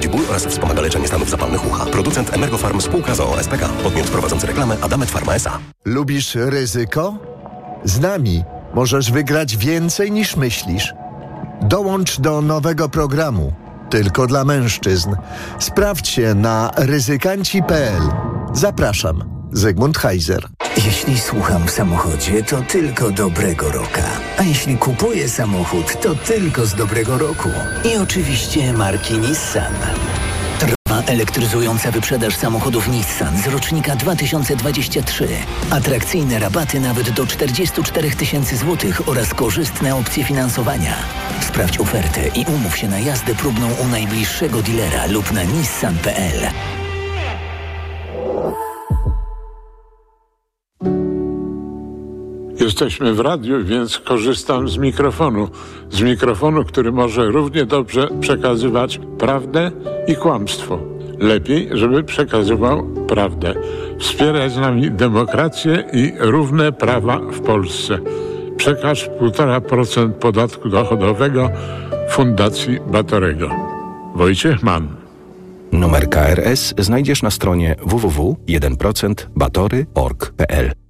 łagodzi ból oraz wspomaga leczenie stanów zapalnych ucha. Producent Emergofarm spółka z SPK. Podmiot prowadzący reklamę Adamet Pharma S.A. Lubisz ryzyko? Z nami możesz wygrać więcej niż myślisz. Dołącz do nowego programu. Tylko dla mężczyzn. Sprawdź się na ryzykanci.pl. Zapraszam. Zygmunt Heiser. Jeśli słucham w samochodzie, to tylko dobrego roka. A jeśli kupuję samochód, to tylko z dobrego roku. I oczywiście marki Nissan. Trwa elektryzująca wyprzedaż samochodów Nissan z rocznika 2023. Atrakcyjne rabaty nawet do 44 tysięcy złotych oraz korzystne opcje finansowania. Sprawdź ofertę i umów się na jazdę próbną u najbliższego dilera lub na nissan.pl. Jesteśmy w radiu, więc korzystam z mikrofonu. Z mikrofonu, który może równie dobrze przekazywać prawdę i kłamstwo. Lepiej, żeby przekazywał prawdę. Wspieraj z nami demokrację i równe prawa w Polsce. Przekaż 1,5% podatku dochodowego Fundacji Batorego. Wojciech Mann. Numer KRS znajdziesz na stronie www.1%batory.org.pl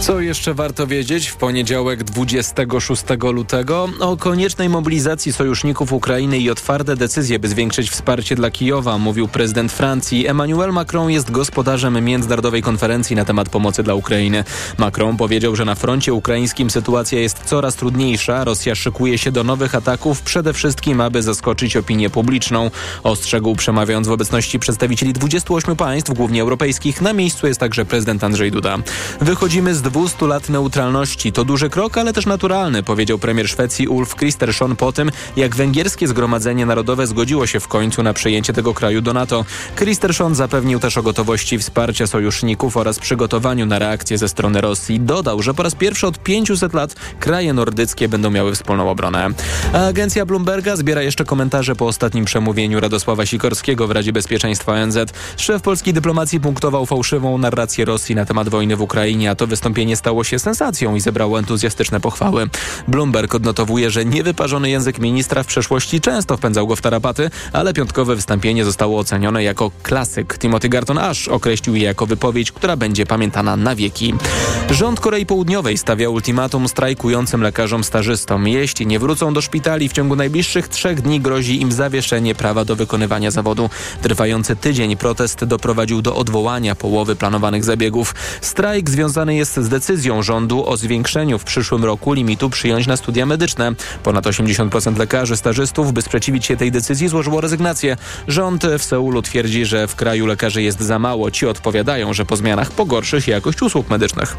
Co jeszcze warto wiedzieć w poniedziałek 26 lutego? O koniecznej mobilizacji sojuszników Ukrainy i o twarde decyzje, by zwiększyć wsparcie dla Kijowa, mówił prezydent Francji. Emmanuel Macron jest gospodarzem międzynarodowej konferencji na temat pomocy dla Ukrainy. Macron powiedział, że na froncie ukraińskim sytuacja jest coraz trudniejsza. Rosja szykuje się do nowych ataków, przede wszystkim aby zaskoczyć opinię publiczną. Ostrzegł przemawiając w obecności przedstawicieli 28 państw, głównie europejskich. Na miejscu jest także prezydent Andrzej Duda. Wychodzimy z 200 lat neutralności. To duży krok, ale też naturalny, powiedział premier Szwecji Ulf Kristersson po tym, jak węgierskie Zgromadzenie Narodowe zgodziło się w końcu na przejęcie tego kraju do NATO. Kristersson zapewnił też o gotowości wsparcia sojuszników oraz przygotowaniu na reakcję ze strony Rosji. Dodał, że po raz pierwszy od 500 lat kraje nordyckie będą miały wspólną obronę. A agencja Bloomberga zbiera jeszcze komentarze po ostatnim przemówieniu Radosława Sikorskiego w Radzie Bezpieczeństwa ONZ. Szef polskiej dyplomacji punktował fałszywą narrację Rosji na temat wojny w Ukrainie, a to wystąpienie nie stało się sensacją i zebrało entuzjastyczne pochwały. Bloomberg odnotowuje, że niewyparzony język ministra w przeszłości często wpędzał go w tarapaty, ale piątkowe wystąpienie zostało ocenione jako klasyk. Timothy Garton Ash określił je jako wypowiedź, która będzie pamiętana na wieki. Rząd Korei Południowej stawia ultimatum strajkującym lekarzom stażystom. Jeśli nie wrócą do szpitali w ciągu najbliższych trzech dni grozi im zawieszenie prawa do wykonywania zawodu. Trwający tydzień protest doprowadził do odwołania połowy planowanych zabiegów. Strajk związany jest z decyzją rządu o zwiększeniu w przyszłym roku limitu przyjąć na studia medyczne. Ponad 80% lekarzy stażystów, by sprzeciwić się tej decyzji, złożyło rezygnację. Rząd w Seulu twierdzi, że w kraju lekarzy jest za mało. Ci odpowiadają, że po zmianach pogorszy się jakość usług medycznych.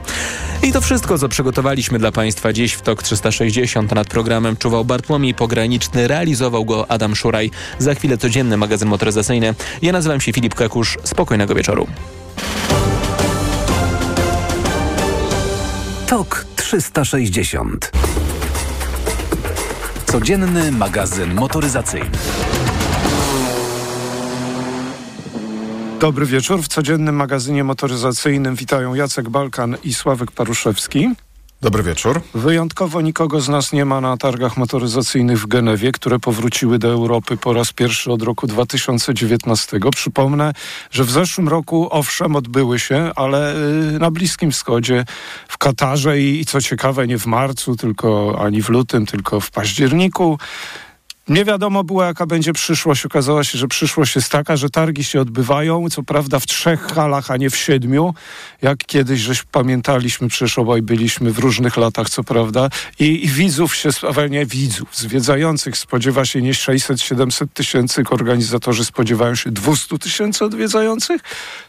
I to wszystko, co przygotowaliśmy dla Państwa dziś w TOK 360. Nad programem czuwał Bartłomiej Pograniczny, realizował go Adam Szuraj. Za chwilę codzienny magazyn motoryzacyjny. Ja nazywam się Filip Kakusz. Spokojnego wieczoru. TOK 360. Codzienny magazyn motoryzacyjny. Dobry wieczór. W codziennym magazynie motoryzacyjnym witają Jacek Balkan i Sławek Paruszewski. Dobry wieczór. Wyjątkowo nikogo z nas nie ma na targach motoryzacyjnych w Genewie, które powróciły do Europy po raz pierwszy od roku 2019. Przypomnę, że w zeszłym roku owszem odbyły się, ale y, na Bliskim Wschodzie, w Katarze i, i co ciekawe nie w marcu, tylko ani w lutym, tylko w październiku. Nie wiadomo było, jaka będzie przyszłość. Okazało się, że przyszłość jest taka, że targi się odbywają, co prawda w trzech halach, a nie w siedmiu, jak kiedyś, żeś pamiętaliśmy, przecież obaj byliśmy w różnych latach, co prawda, i, i widzów się, a nie widzów, zwiedzających spodziewa się nie 600-700 tysięcy, organizatorzy spodziewają się 200 tysięcy odwiedzających,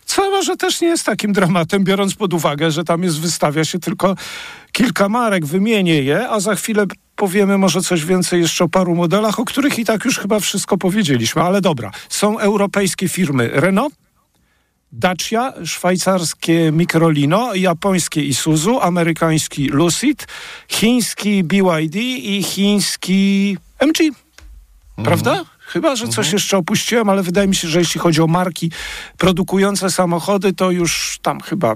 co może też nie jest takim dramatem, biorąc pod uwagę, że tam jest, wystawia się tylko kilka marek, wymienię je, a za chwilę powiemy może coś więcej jeszcze o paru modelach, o których i tak już chyba wszystko powiedzieliśmy, ale dobra. Są europejskie firmy Renault, Dacia, szwajcarskie Microlino, japońskie Isuzu, amerykański Lucid, chiński BYD i chiński MG. Prawda? Chyba, że coś jeszcze opuściłem, ale wydaje mi się, że jeśli chodzi o marki produkujące samochody, to już tam chyba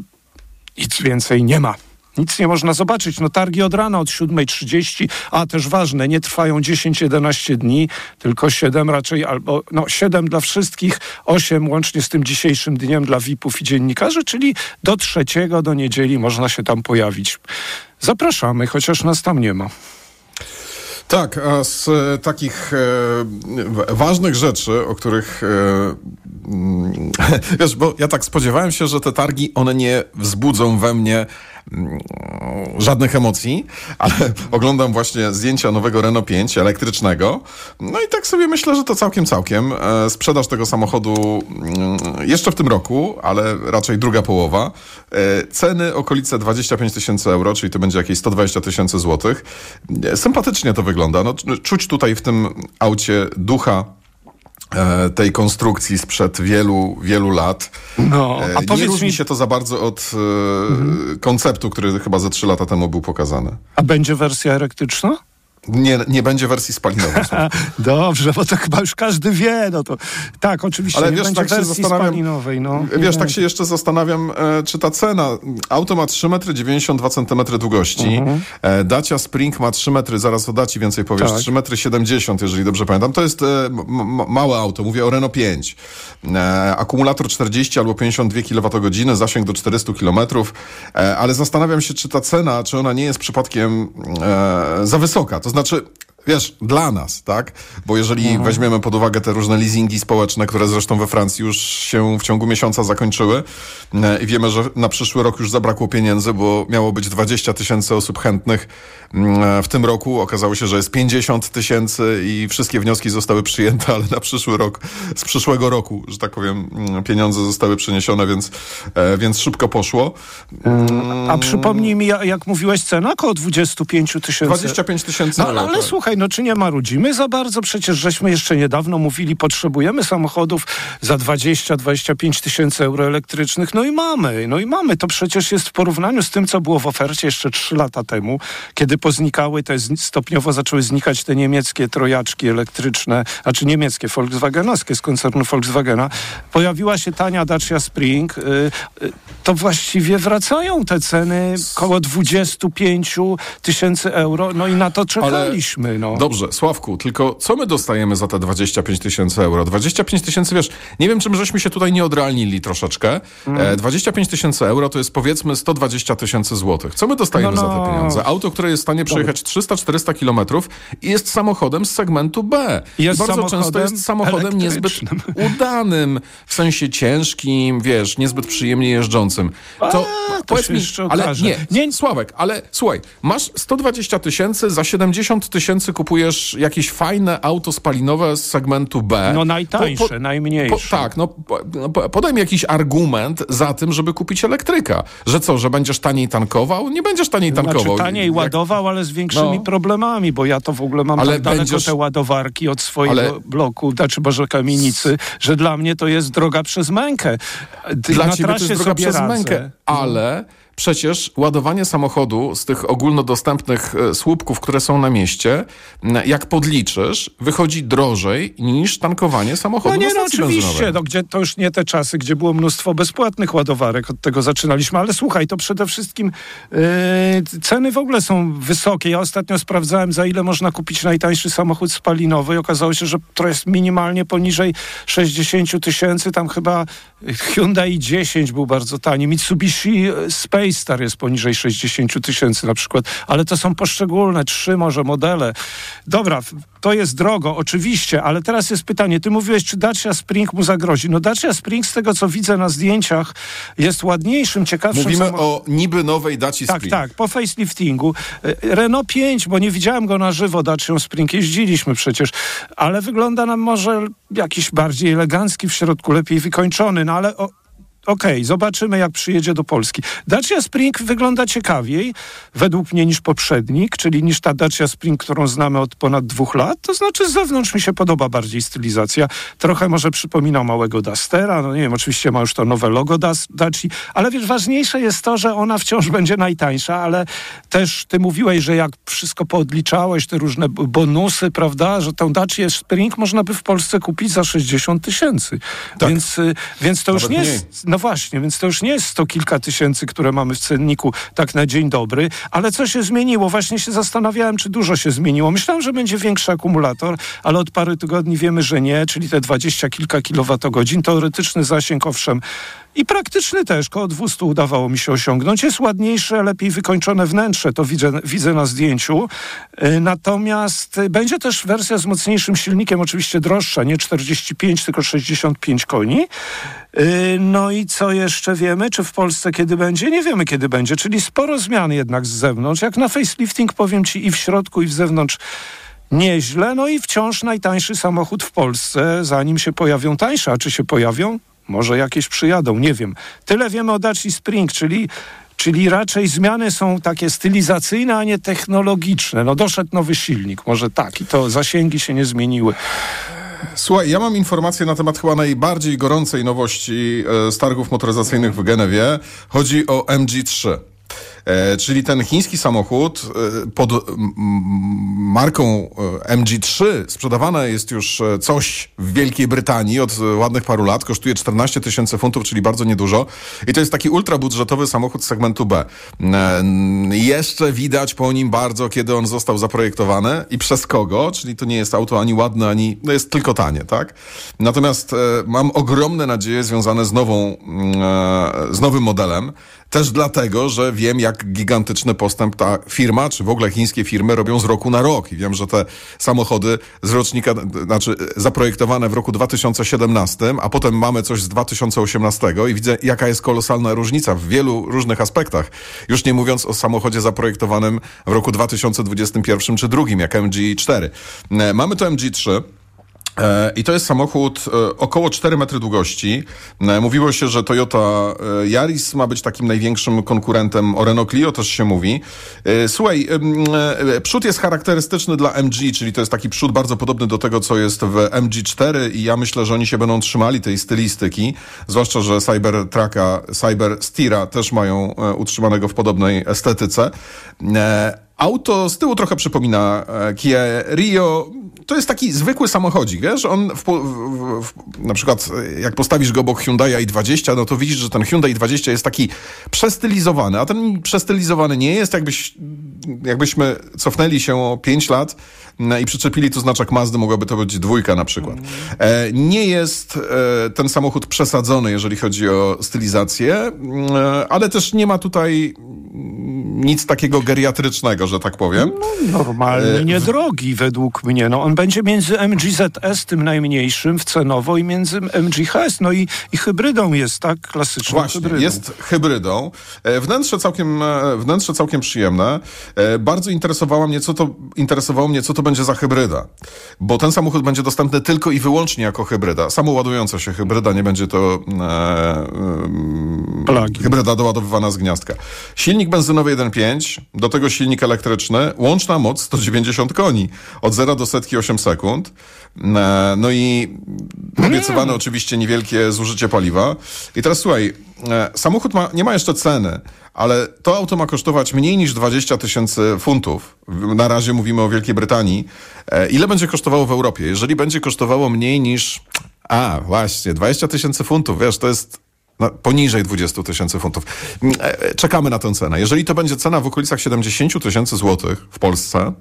nic więcej nie ma. Nic nie można zobaczyć. No targi od rana, od 7.30, a też ważne, nie trwają 10-11 dni, tylko 7 raczej, albo no 7 dla wszystkich, 8 łącznie z tym dzisiejszym dniem dla VIP-ów i dziennikarzy, czyli do trzeciego, do niedzieli można się tam pojawić. Zapraszamy, chociaż nas tam nie ma. Tak, a z e, takich e, ważnych rzeczy, o których e, mm, wiesz, bo ja tak spodziewałem się, że te targi, one nie wzbudzą we mnie żadnych emocji, ale oglądam właśnie zdjęcia nowego Renault 5 elektrycznego. No i tak sobie myślę, że to całkiem, całkiem. E, Sprzedaż tego samochodu mm, jeszcze w tym roku, ale raczej druga połowa. E, Ceny okolice 25 tysięcy euro, czyli to będzie jakieś 120 tysięcy złotych. E, Sympatycznie to wygląda. No, czuć tutaj w tym aucie ducha tej konstrukcji sprzed wielu, wielu lat. No, E, a nie powiedz różni mi- się to za bardzo od e, konceptu, który chyba ze trzy lata temu był pokazany. A będzie wersja elektryczna? Nie, nie będzie wersji spalinowej. Dobrze, bo to chyba już każdy wie, no to tak, oczywiście, Ale nie wiesz, będzie tak się wersji spalinowej, no. Wiesz, tak będzie. się jeszcze zastanawiam, e, czy ta cena. Auto ma 3 metry 92 cm długości. Mhm. E, Dacia Spring ma 3 metry, zaraz o Daci więcej powiesz, Tak. 3 metry 70, jeżeli dobrze pamiętam. To jest e, małe auto, mówię o Renault 5. E, akumulator 40 albo 52 kWh, zasięg do 400 km. E, ale zastanawiam się, czy ta cena, czy ona nie jest przypadkiem e, za wysoka. To znaczy, Wiesz, dla nas, tak? Bo jeżeli Mhm. weźmiemy pod uwagę te różne leasingi społeczne, które zresztą we Francji już się w ciągu miesiąca zakończyły e, i wiemy, że na przyszły rok już zabrakło pieniędzy, bo miało być 20 tysięcy osób chętnych mm, e, w tym roku. Okazało się, że jest 50 tysięcy i wszystkie wnioski zostały przyjęte, ale na przyszły rok, z przyszłego roku, że tak powiem, mm, pieniądze zostały przeniesione, więc, e, więc szybko poszło. A przypomnij mi, ja- jak mówiłeś, cena około 25 tysięcy. 25 tysięcy No, ale tak. słuchaj, no czy nie marudzimy za bardzo? Przecież żeśmy jeszcze niedawno mówili, potrzebujemy samochodów za 20-25 tysięcy euro elektrycznych. No i mamy, no i mamy. To przecież jest w porównaniu z tym, co było w ofercie jeszcze 3 lata temu, kiedy poznikały te, stopniowo zaczęły znikać te niemieckie trojaczki elektryczne, a czy niemieckie, volkswagenowskie z koncernu Volkswagena. Pojawiła się tania Dacia Spring. Y, y, to właściwie wracają te ceny koło 25 tysięcy euro. No i na to czekaliśmy. no. Dobrze, Sławku, tylko co my dostajemy za te 25 tysięcy euro? 25 tysięcy, wiesz, nie wiem, czym żeśmy się tutaj nie odrealnili troszeczkę. Mm. E, 25 tysięcy euro to jest powiedzmy 120 tysięcy złotych. Co my dostajemy No, za no. te pieniądze? Auto, które jest w stanie przejechać 300-400 kilometrów i jest samochodem z segmentu B. Jest I bardzo często jest samochodem niezbyt udanym, w sensie ciężkim, wiesz, niezbyt przyjemnie jeżdżącym. To, to powiedz mi, ale nie, nie, Sławek, ale słuchaj, masz 120 tysięcy, za 70 tysięcy kupujesz jakieś fajne auto spalinowe z segmentu B. No najtańsze, najmniejsze. tak, no po, no, po- podaj mi jakiś argument za tym, żeby kupić elektryka. Że co, że będziesz taniej tankował? Nie będziesz taniej tankował. Znaczy taniej Jak- ładował, ale z większymi No. problemami, bo ja to w ogóle mam Ale tak daleko będziesz- te ładowarki od swojego Ale- bloku, znaczy Boże kamienicy, że dla mnie to jest droga przez mękę. Ty Dla na ciebie to jest droga przez radzę. mękę, ale przecież ładowanie samochodu z tych ogólnodostępnych e, słupków, które są na mieście, jak podliczysz, wychodzi drożej niż tankowanie samochodu No nie, na no oczywiście, benzynowej. no, gdzie, to już nie te czasy, gdzie było mnóstwo bezpłatnych ładowarek, od tego zaczynaliśmy, ale słuchaj, to przede wszystkim yy, ceny w ogóle są wysokie. Ja ostatnio sprawdzałem, za ile można kupić najtańszy samochód spalinowy i okazało się, że to jest minimalnie poniżej 60 tysięcy, tam chyba Hyundai 10 był bardzo tani, Mitsubishi Space Star jest poniżej 60 tysięcy na przykład, ale to są poszczególne, trzy może modele. Dobra, to jest drogo, oczywiście, ale teraz jest pytanie, ty mówiłeś, czy Dacia Spring mu zagrozi. No Dacia Spring, z tego co widzę na zdjęciach, jest ładniejszym, ciekawszym Mówimy o niby nowej Daci Tak, Spring. tak, po faceliftingu. E, Renault 5, bo nie widziałem go na żywo, Dacia Spring, jeździliśmy przecież, ale wygląda nam może jakiś bardziej elegancki w środku, lepiej wykończony, no ale o, okej, zobaczymy jak przyjedzie do Polski. Dacia Spring wygląda ciekawiej, według mnie, niż poprzednik, czyli niż ta Dacia Spring, którą znamy od ponad dwóch lat. To znaczy z zewnątrz mi się podoba bardziej stylizacja. Trochę może przypomina małego Dustera, no nie wiem, oczywiście ma już to nowe logo Das- Daci, ale wiesz, ważniejsze jest to, że ona wciąż będzie najtańsza, ale też ty mówiłeś, że jak wszystko poodliczałeś, te różne bonusy, prawda, że tą Dacia Spring można by w Polsce kupić za 60 tysięcy. Więc, y, więc to już Nawet nie mniej. jest no właśnie, więc to już nie jest sto kilka tysięcy, które mamy w cenniku tak na dzień dobry, ale co się zmieniło? Właśnie się zastanawiałem, czy dużo się zmieniło. Myślałem, że będzie większy akumulator, ale od paru tygodni wiemy, że nie, czyli te dwadzieścia kilka kilowatogodzin. Teoretyczny zasięg, owszem, i praktyczny też, koło 200 udawało mi się osiągnąć. Jest ładniejsze, lepiej wykończone wnętrze, to widzę, widzę na zdjęciu. Y, Natomiast będzie też wersja z mocniejszym silnikiem, oczywiście droższa, nie 45, tylko 65 koni. Y, No i co jeszcze wiemy? Czy w Polsce kiedy będzie? Nie wiemy kiedy będzie, czyli sporo zmian jednak z zewnątrz. Jak na facelifting powiem ci i w środku i w zewnątrz nieźle. No i wciąż najtańszy samochód w Polsce, zanim się pojawią tańsze. A czy się pojawią? Może jakieś przyjadą, nie wiem. Tyle wiemy o Dacia Spring, czyli Czyli raczej zmiany są takie stylizacyjne, a nie technologiczne. No doszedł nowy silnik, może tak, i to zasięgi się nie zmieniły. Słuchaj, ja mam informację na temat chyba najbardziej gorącej nowości e, z targów motoryzacyjnych w Genewie. Chodzi o MG3. E, czyli ten chiński samochód e, pod marką e, MG3 sprzedawane jest już coś w Wielkiej Brytanii od ładnych paru lat. Kosztuje 14 tysięcy funtów, czyli bardzo niedużo. I to jest taki ultrabudżetowy samochód segmentu B. Jeszcze widać po nim bardzo, kiedy on został zaprojektowany i przez kogo, czyli to nie jest auto ani ładne, ani no jest tylko tanie, tak? Natomiast mam ogromne nadzieje związane z nową, z nowym modelem. Też dlatego, że wiem, jak gigantyczny postęp ta firma, czy w ogóle chińskie firmy robią z roku na rok. I wiem, że te samochody z rocznika, znaczy zaprojektowane w roku 2017, a potem mamy coś z 2018 i widzę, jaka jest kolosalna różnica w wielu różnych aspektach. Już nie mówiąc o samochodzie zaprojektowanym w roku 2021 czy drugim, jak MG4. E, Mamy to MG3. E, I to jest samochód e, około 4 metry długości. E, Mówiło się, że Toyota Yaris ma być takim największym konkurentem o Renault Clio, też się mówi. Słuchaj, przód jest charakterystyczny dla MG, czyli to jest taki przód bardzo podobny do tego, co jest w MG4 i ja myślę, że oni się będą trzymali tej stylistyki, zwłaszcza, że Cybertrucka, Cybersteera też mają utrzymanego w podobnej estetyce. Auto z tyłu trochę przypomina e, Kia Rio. To jest taki zwykły samochodzik, wiesz? On w, w, w, na przykład e, jak postawisz go obok Hyundai i20, no to widzisz, że ten Hyundai i20 jest taki przestylizowany, a ten przestylizowany nie jest, jakbyś, jakbyśmy cofnęli się o 5 lat no, i przyczepili tu znaczek Mazdy, mogłaby to być dwójka na przykład. E, nie jest ten samochód przesadzony, jeżeli chodzi o stylizację, mm, ale też nie ma tutaj mm, nic takiego geriatrycznego, że tak powiem. Normalny, E, niedrogi według mnie. No, on będzie między MGZS, tym najmniejszym w cenowo, i między MGHS. No i, i hybrydą jest, tak? Klasyczną Właśnie, hybrydą. jest hybrydą. E, Wnętrze całkiem, e, wnętrze całkiem przyjemne. Bardzo interesowało mnie, co to, interesowało mnie, co to będzie za hybryda. Bo ten samochód będzie dostępny tylko i wyłącznie jako hybryda. Samoładująca się hybryda, nie będzie to e, e, hybryda doładowywana z gniazdka. Silnik benzynowy 1.5, do tego silnik elektryczny, łączna moc 190 koni. Od 0 do setki 8 sekund. E, No i obiecywane oczywiście niewielkie zużycie paliwa. I teraz słuchaj, e, samochód ma, nie ma jeszcze ceny, ale to auto ma kosztować mniej niż 20 tysięcy funtów. Na razie mówimy o Wielkiej Brytanii. E, Ile będzie kosztowało w Europie? Jeżeli będzie kosztowało mniej niż... A, właśnie, 20 tysięcy funtów, wiesz, to jest no, poniżej 20 tysięcy funtów. Mm, e, e, Czekamy na tę cenę. Jeżeli to będzie cena w okolicach 70 tysięcy złotych w Polsce,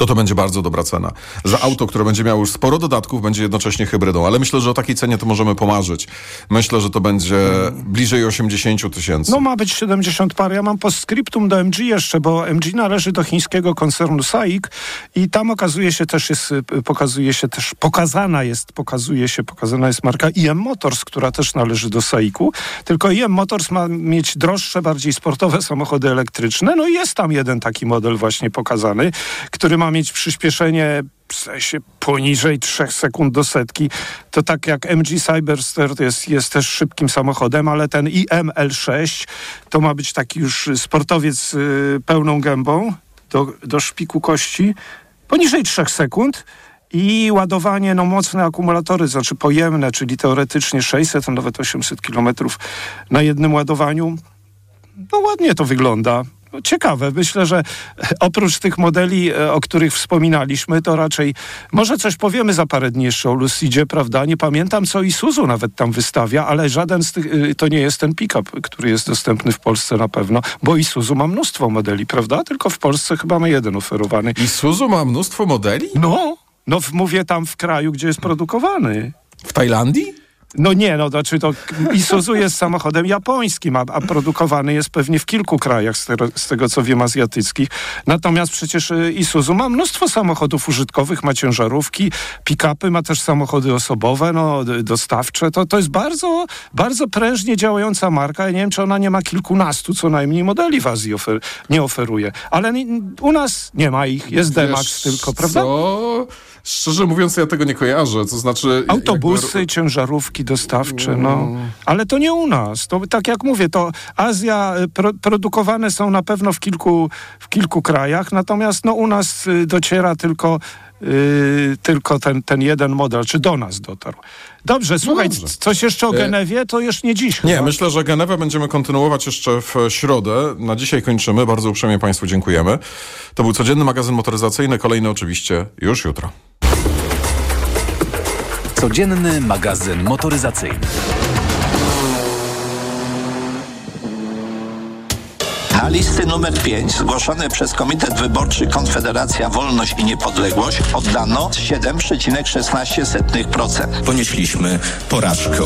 to to będzie bardzo dobra cena. Za auto, które będzie miało już sporo dodatków, będzie jednocześnie hybrydą, ale myślę, że o takiej cenie to możemy pomarzyć. Myślę, że to będzie bliżej 80 tysięcy. No ma być 70 par. Ja mam postscriptum do MG jeszcze, bo MG należy do chińskiego koncernu SAIC i tam okazuje się też jest, pokazuje się też, pokazana jest, pokazuje się, pokazana jest marka IM Motors, która też należy do SAIC-u. Tylko IM Motors ma mieć droższe, bardziej sportowe samochody elektryczne. No i jest tam jeden taki model właśnie pokazany, który ma mieć przyspieszenie w sensie poniżej 3 sekund do setki. To tak jak MG Cyberster jest, jest też szybkim samochodem, ale ten IML6 to ma być taki już sportowiec y, pełną gębą do, do szpiku kości. Poniżej 3 sekund i ładowanie, no mocne akumulatory, znaczy pojemne, czyli teoretycznie 600, a nawet 800 kilometrów na jednym ładowaniu. No ładnie to wygląda. Ciekawe. Myślę, że oprócz tych modeli, e, o których wspominaliśmy, to raczej może coś powiemy za parę dni jeszcze o Lucidzie, prawda? Nie pamiętam, co Isuzu nawet tam wystawia, ale żaden z tych, y, to nie jest ten pick-up, który jest dostępny w Polsce na pewno, bo Isuzu ma mnóstwo modeli, prawda? Tylko w Polsce chyba ma jeden oferowany. Isuzu ma mnóstwo modeli? No, no w, mówię tam w kraju, gdzie jest produkowany. W Tajlandii? No nie, no znaczy to Isuzu jest samochodem japońskim, a, a produkowany jest pewnie w kilku krajach, z tego, z tego, co wiem, azjatyckich. Natomiast przecież y, Isuzu ma mnóstwo samochodów użytkowych, ma ciężarówki, pick-upy, ma też samochody osobowe, no, dostawcze. To, to jest bardzo, bardzo prężnie działająca marka. Ja nie wiem, czy ona nie ma kilkunastu co najmniej modeli w Azji ofer nie oferuje. Ale u nas nie ma ich, jest Wiesz tylko, prawda? Co? Szczerze mówiąc, ja tego nie kojarzę. To znaczy. Autobusy, jakby- ciężarówki dostawcze, no. Ale to nie u nas. To tak jak mówię, to Azja, y, pro, produkowane są na pewno w kilku, w kilku krajach, natomiast no u nas y, dociera tylko, y, tylko ten, ten jeden model, czy do nas dotarł. Dobrze, słuchaj, dobrze. c- coś jeszcze o E, Genewie, to już nie dziś Nie, chyba. myślę, że Genewę będziemy kontynuować jeszcze w środę. Na dzisiaj kończymy. Bardzo uprzejmie Państwu dziękujemy. To był codzienny magazyn motoryzacyjny. Kolejny oczywiście już jutro. Codzienny magazyn motoryzacyjny. Na listy numer 5 zgłoszone przez Komitet Wyborczy Konfederacja Wolność i Niepodległość oddano 7,16%. Ponieśliśmy porażkę.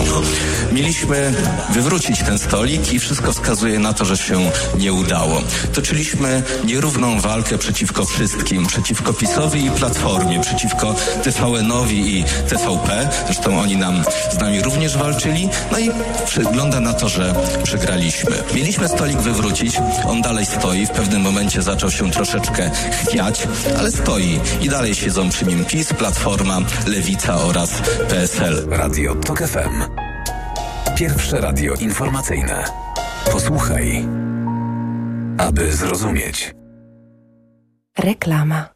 Mieliśmy wywrócić ten stolik i wszystko wskazuje na to, że się nie udało. Toczyliśmy nierówną walkę przeciwko wszystkim, przeciwko PiSowi i Platformie, przeciwko TVN-owi i TVP. Zresztą oni nam z nami również walczyli. No i wygląda na to, że przegraliśmy. Mieliśmy stolik wywrócić, on dalej stoi. W pewnym momencie zaczął się troszeczkę chwiać, ale stoi i dalej siedzą przy nim PiS, Platforma, Lewica oraz PSL. Radio TOK FM. Pierwsze radio informacyjne. Posłuchaj, aby zrozumieć. Reklama.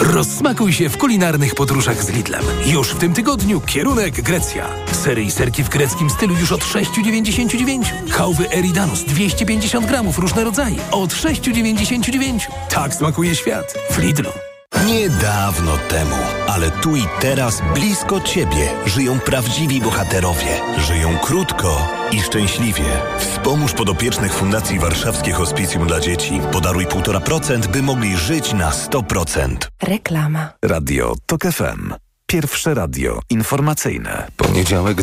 Rozsmakuj się w kulinarnych podróżach z Lidlem. Już w tym tygodniu kierunek Grecja. Sery i serki w greckim stylu już od 6,99. Chałwy Eridanus 250 gramów, różne rodzaje od 6,99. Tak smakuje świat w Lidlu. Niedawno temu, ale tu i teraz blisko ciebie żyją prawdziwi bohaterowie. Żyją krótko i szczęśliwie. Wspomóż podopiecznych Fundacji Warszawskie Hospicjum dla Dzieci. Podaruj 1,5%, by mogli żyć na 100%. Reklama. Radio TOK FM. Pierwsze radio informacyjne. Poniedziałek